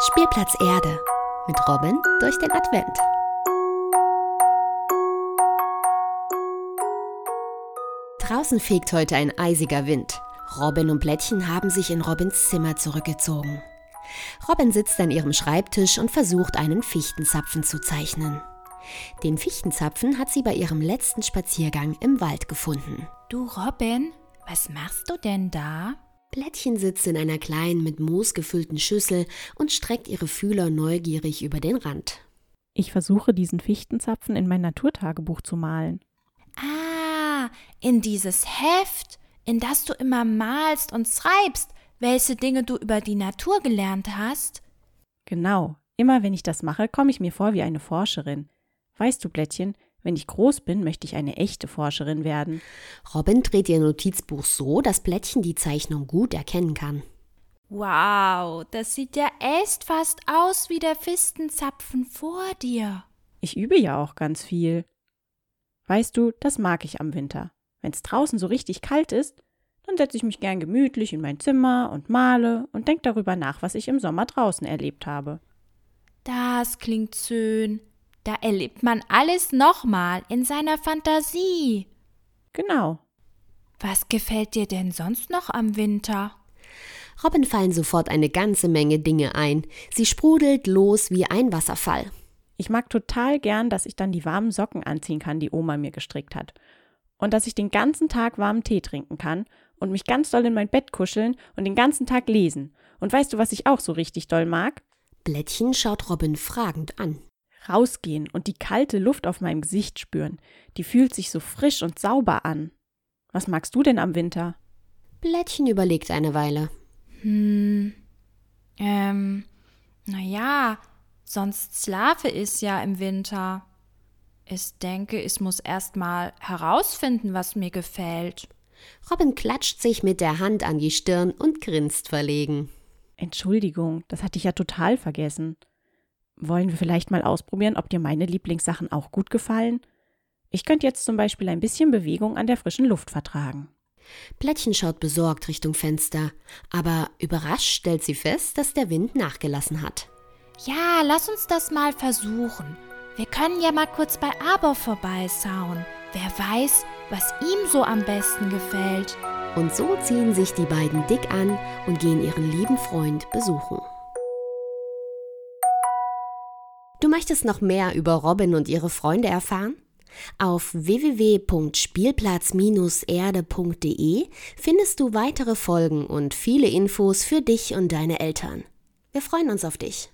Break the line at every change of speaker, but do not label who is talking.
Spielplatz Erde mit Robin durch den Advent. Draußen fegt heute ein eisiger Wind. Robin und Blättchen haben sich in Robins Zimmer zurückgezogen. Robin sitzt an ihrem Schreibtisch und versucht, einen Fichtenzapfen zu zeichnen. Den Fichtenzapfen hat sie bei ihrem letzten Spaziergang im Wald gefunden.
Du Robin, was machst du denn da?
Blättchen sitzt in einer kleinen mit Moos gefüllten Schüssel und streckt ihre Fühler neugierig über den Rand.
Ich versuche diesen Fichtenzapfen in mein Naturtagebuch zu malen.
Ah, in dieses Heft, in das du immer malst und schreibst, welche Dinge du über die Natur gelernt hast?
Genau, immer wenn ich das mache, komme ich mir vor wie eine Forscherin. Weißt du, Blättchen, wenn ich groß bin, möchte ich eine echte Forscherin werden.
Robin dreht ihr Notizbuch so, dass Blättchen die Zeichnung gut erkennen kann.
Wow, das sieht ja echt fast aus wie der Fistenzapfen vor dir.
Ich übe ja auch ganz viel. Weißt du, das mag ich am Winter. Wenn's draußen so richtig kalt ist, dann setze ich mich gern gemütlich in mein Zimmer und male und denk darüber nach, was ich im Sommer draußen erlebt habe.
Das klingt schön. Da erlebt man alles nochmal in seiner Fantasie.
Genau.
Was gefällt dir denn sonst noch am Winter?
Robin fallen sofort eine ganze Menge Dinge ein. Sie sprudelt los wie ein Wasserfall.
Ich mag total gern, dass ich dann die warmen Socken anziehen kann, die Oma mir gestrickt hat. Und dass ich den ganzen Tag warmen Tee trinken kann und mich ganz doll in mein Bett kuscheln und den ganzen Tag lesen. Und weißt du, was ich auch so richtig doll mag?
Blättchen schaut Robin fragend an.
Rausgehen und die kalte Luft auf meinem Gesicht spüren. Die fühlt sich so frisch und sauber an. Was magst du denn am Winter?
Blättchen überlegt eine Weile.
Hm. Ähm. Naja, sonst schlafe ich ja im Winter. Ich denke, ich muss erst mal herausfinden, was mir gefällt.
Robin klatscht sich mit der Hand an die Stirn und grinst verlegen.
Entschuldigung, das hatte ich ja total vergessen. Wollen wir vielleicht mal ausprobieren, ob dir meine Lieblingssachen auch gut gefallen? Ich könnte jetzt zum Beispiel ein bisschen Bewegung an der frischen Luft vertragen.
Blättchen schaut besorgt Richtung Fenster, aber überrascht stellt sie fest, dass der Wind nachgelassen hat.
Ja, lass uns das mal versuchen. Wir können ja mal kurz bei Aber vorbeischauen. Wer weiß, was ihm so am besten gefällt.
Und so ziehen sich die beiden dick an und gehen ihren lieben Freund besuchen. Möchtest noch mehr über Robin und ihre Freunde erfahren? Auf www.spielplatz-erde.de findest du weitere Folgen und viele Infos für dich und deine Eltern. Wir freuen uns auf dich.